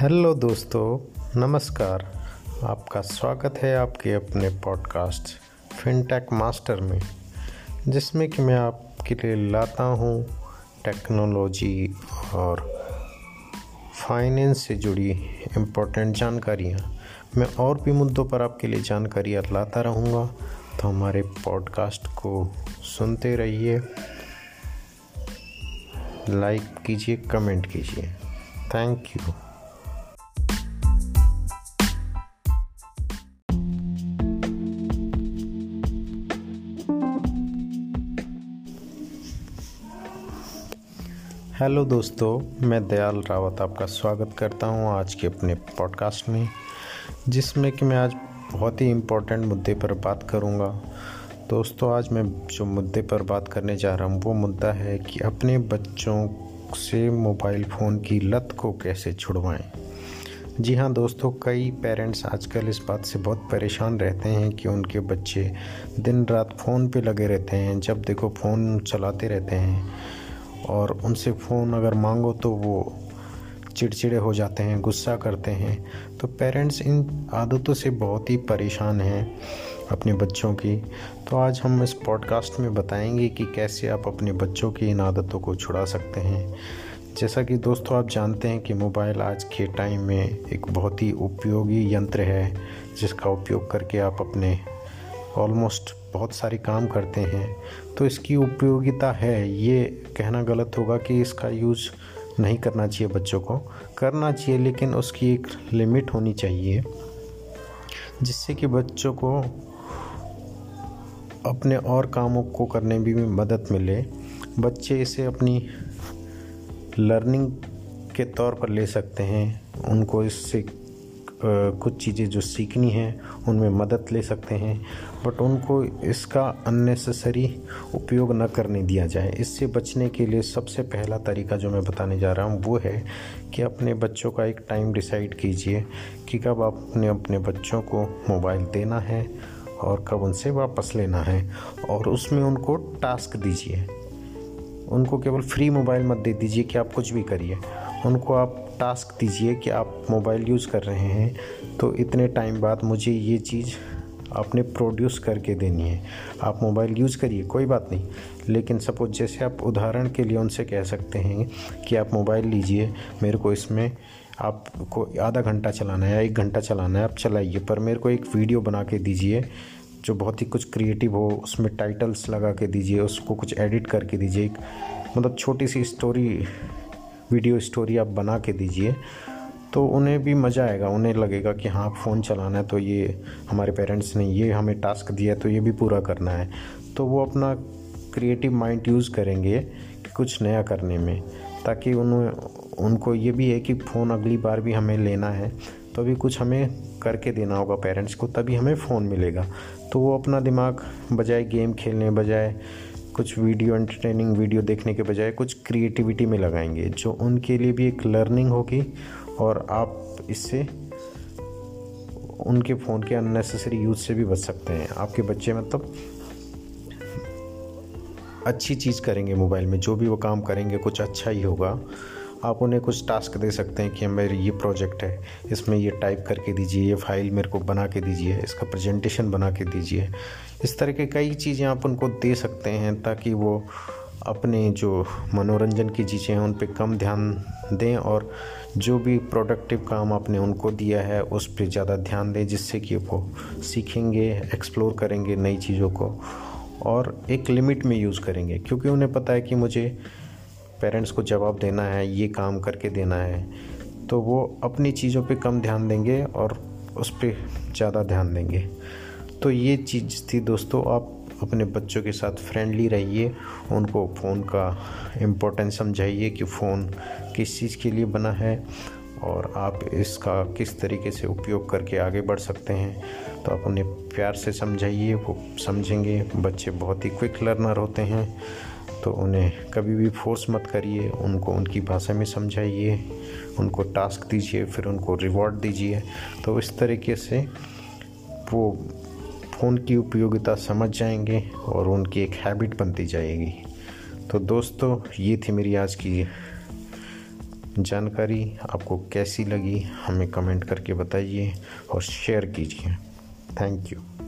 Hello दोस्तों, नमस्कार। आपका स्वागत है आपके अपने पॉडकास्ट फिनटेक मास्टर में, जिसमें कि मैं आपके लिए लाता हूँ टेक्नोलॉजी और फाइनेंस से जुड़ी इम्पोर्टेंट जानकारियाँ। मैं और भी मुद्दों पर आपके लिए जानकारियाँ लाता रहूँगा तो हमारे पॉडकास्ट को सुनते रहिए। लाइक कीजिए, कमेंट कीजिए। Thank you. हेलो दोस्तों, मैं दयाल रावत आपका स्वागत करता हूँ आज के अपने पॉडकास्ट में, जिसमें कि मैं आज बहुत ही इम्पोर्टेंट मुद्दे पर बात करूँगा। दोस्तों, आज मैं जो मुद्दे पर बात करने जा रहा हूँ, वो मुद्दा है कि अपने बच्चों से मोबाइल फ़ोन की लत को कैसे छुड़वाएँ। जी हाँ दोस्तों, कई पेरेंट्स आजकल इस बात से बहुत परेशान रहते हैं कि उनके बच्चे दिन रात फ़ोन पे लगे रहते हैं, जब देखो फ़ोन चलाते रहते हैं। और उनसे फ़ोन अगर मांगो तो वो चिड़चिड़े हो जाते हैं, गुस्सा करते हैं। तो पेरेंट्स इन आदतों से बहुत ही परेशान हैं अपने बच्चों की। तो आज हम इस पॉडकास्ट में बताएँगे कि कैसे आप अपने बच्चों की इन आदतों को छुड़ा सकते हैं। जैसा कि दोस्तों आप जानते हैं कि मोबाइल आज के टाइम में एक बहुत ही उपयोगी यंत्र है, जिसका उपयोग करके आप अपने ऑलमोस्ट बहुत सारे काम करते हैं। तो इसकी उपयोगिता है, ये कहना गलत होगा कि इसका यूज़ नहीं करना चाहिए बच्चों को। करना चाहिए, लेकिन उसकी एक लिमिट होनी चाहिए, जिससे कि बच्चों को अपने और कामों को करने भी मदद मिले। बच्चे इसे अपनी लर्निंग के तौर पर ले सकते हैं, उनको इससे कुछ चीज़ें जो सीखनी हैं, उनमें मदद ले सकते हैं बट उनको इसका अननेसेसरी उपयोग न करने दिया जाए। इससे बचने के लिए सबसे पहला तरीका जो मैं बताने जा रहा हूँ, वो है कि अपने बच्चों का एक टाइम डिसाइड कीजिए कि कब आपने अपने बच्चों को मोबाइल देना है और कब उनसे वापस लेना है और उसमें उनको टास्क दीजिए। उनको केवल फ्री मोबाइल मत दे दीजिए कि आप कुछ भी करिए। उनको आप टास्क दीजिए कि आप मोबाइल यूज़ कर रहे हैं तो इतने टाइम बाद मुझे ये चीज़ आपने प्रोड्यूस करके देनी है। आप मोबाइल यूज़ करिए, कोई बात नहीं। लेकिन सपोज़ जैसे आप उदाहरण के लिए उनसे कह सकते हैं कि आप मोबाइल लीजिए, मेरे को इसमें आपको आधा घंटा चलाना है या एक घंटा चलाना है, आप चलाइए, पर मेरे को एक वीडियो बना के दीजिए, जो बहुत ही कुछ क्रिएटिव हो, उसमें टाइटल्स लगा के दीजिए, उसको कुछ एडिट करके दीजिए, एक मतलब छोटी सी स्टोरी वीडियो स्टोरी आप बना के दीजिए तो उन्हें भी मज़ा आएगा, उन्हें लगेगा कि हाँ फ़ोन चलाना है तो ये हमारे पेरेंट्स ने ये हमें टास्क दिया है तो ये भी पूरा करना है। तो वो अपना क्रिएटिव माइंड यूज़ करेंगे कि कुछ नया करने में, ताकि उन्हें, उनको ये भी है कि फ़ोन अगली बार भी हमें लेना है तो अभी कुछ हमें करके देना होगा पेरेंट्स को, तभी हमें फ़ोन मिलेगा। तो वो अपना दिमाग, बजाय गेम खेलने, बजाय कुछ वीडियो एंटरटेनिंग वीडियो देखने के बजाय कुछ क्रिएटिविटी में लगाएँगे, जो उनके लिए भी एक लर्निंग होगी और आप इससे उनके फ़ोन के अननेसेसरी यूज़ से भी बच सकते हैं। आपके बच्चे मतलब अच्छी चीज़ करेंगे मोबाइल में, जो भी वो काम करेंगे, कुछ अच्छा ही होगा। आप उन्हें कुछ टास्क दे सकते हैं कि मेरे ये प्रोजेक्ट है, इसमें ये टाइप करके दीजिए, ये फ़ाइल मेरे को बना के दीजिए, इसका प्रेजेंटेशन बना के दीजिए। इस तरह के कई चीज़ें आप उनको दे सकते हैं ताकि वो अपने जो मनोरंजन की चीज़ें हैं उन पर कम ध्यान दें और जो भी प्रोडक्टिव काम आपने उनको दिया है, उस पर ज़्यादा ध्यान दें, जिससे कि वो सीखेंगे एक्सप्लोर करेंगे नई चीज़ों को और एक लिमिट में यूज़ करेंगे। क्योंकि उन्हें पता है कि मुझे पेरेंट्स को जवाब देना है, ये काम करके देना है तो वो अपनी चीज़ों पे कम ध्यान देंगे और उस पर ज़्यादा ध्यान देंगे। तो ये चीज़ थी दोस्तों, आप अपने बच्चों के साथ फ्रेंडली रहिए, उनको फ़ोन का इम्पोर्टेंस समझाइए कि फ़ोन किस चीज़ के लिए बना है और आप इसका किस तरीके से उपयोग करके आगे बढ़ सकते हैं। तो आप उन्हें प्यार से समझाइए, वो समझेंगे, बच्चे बहुत ही क्विक लर्नर होते हैं। तो उन्हें कभी भी फोर्स मत करिए। उनको उनकी भाषा में समझाइए। उनको टास्क दीजिए, फिर उनको रिवॉर्ड दीजिए। तो इस तरीके से वो फ़ोन की उपयोगिता समझ जाएँगे और उनकी एक हैबिट बनती जाएगी। तो दोस्तों, ये थी मेरी आज की जानकारी। आपको कैसी लगी, हमें कमेंट करके बताइए और शेयर कीजिए। Thank you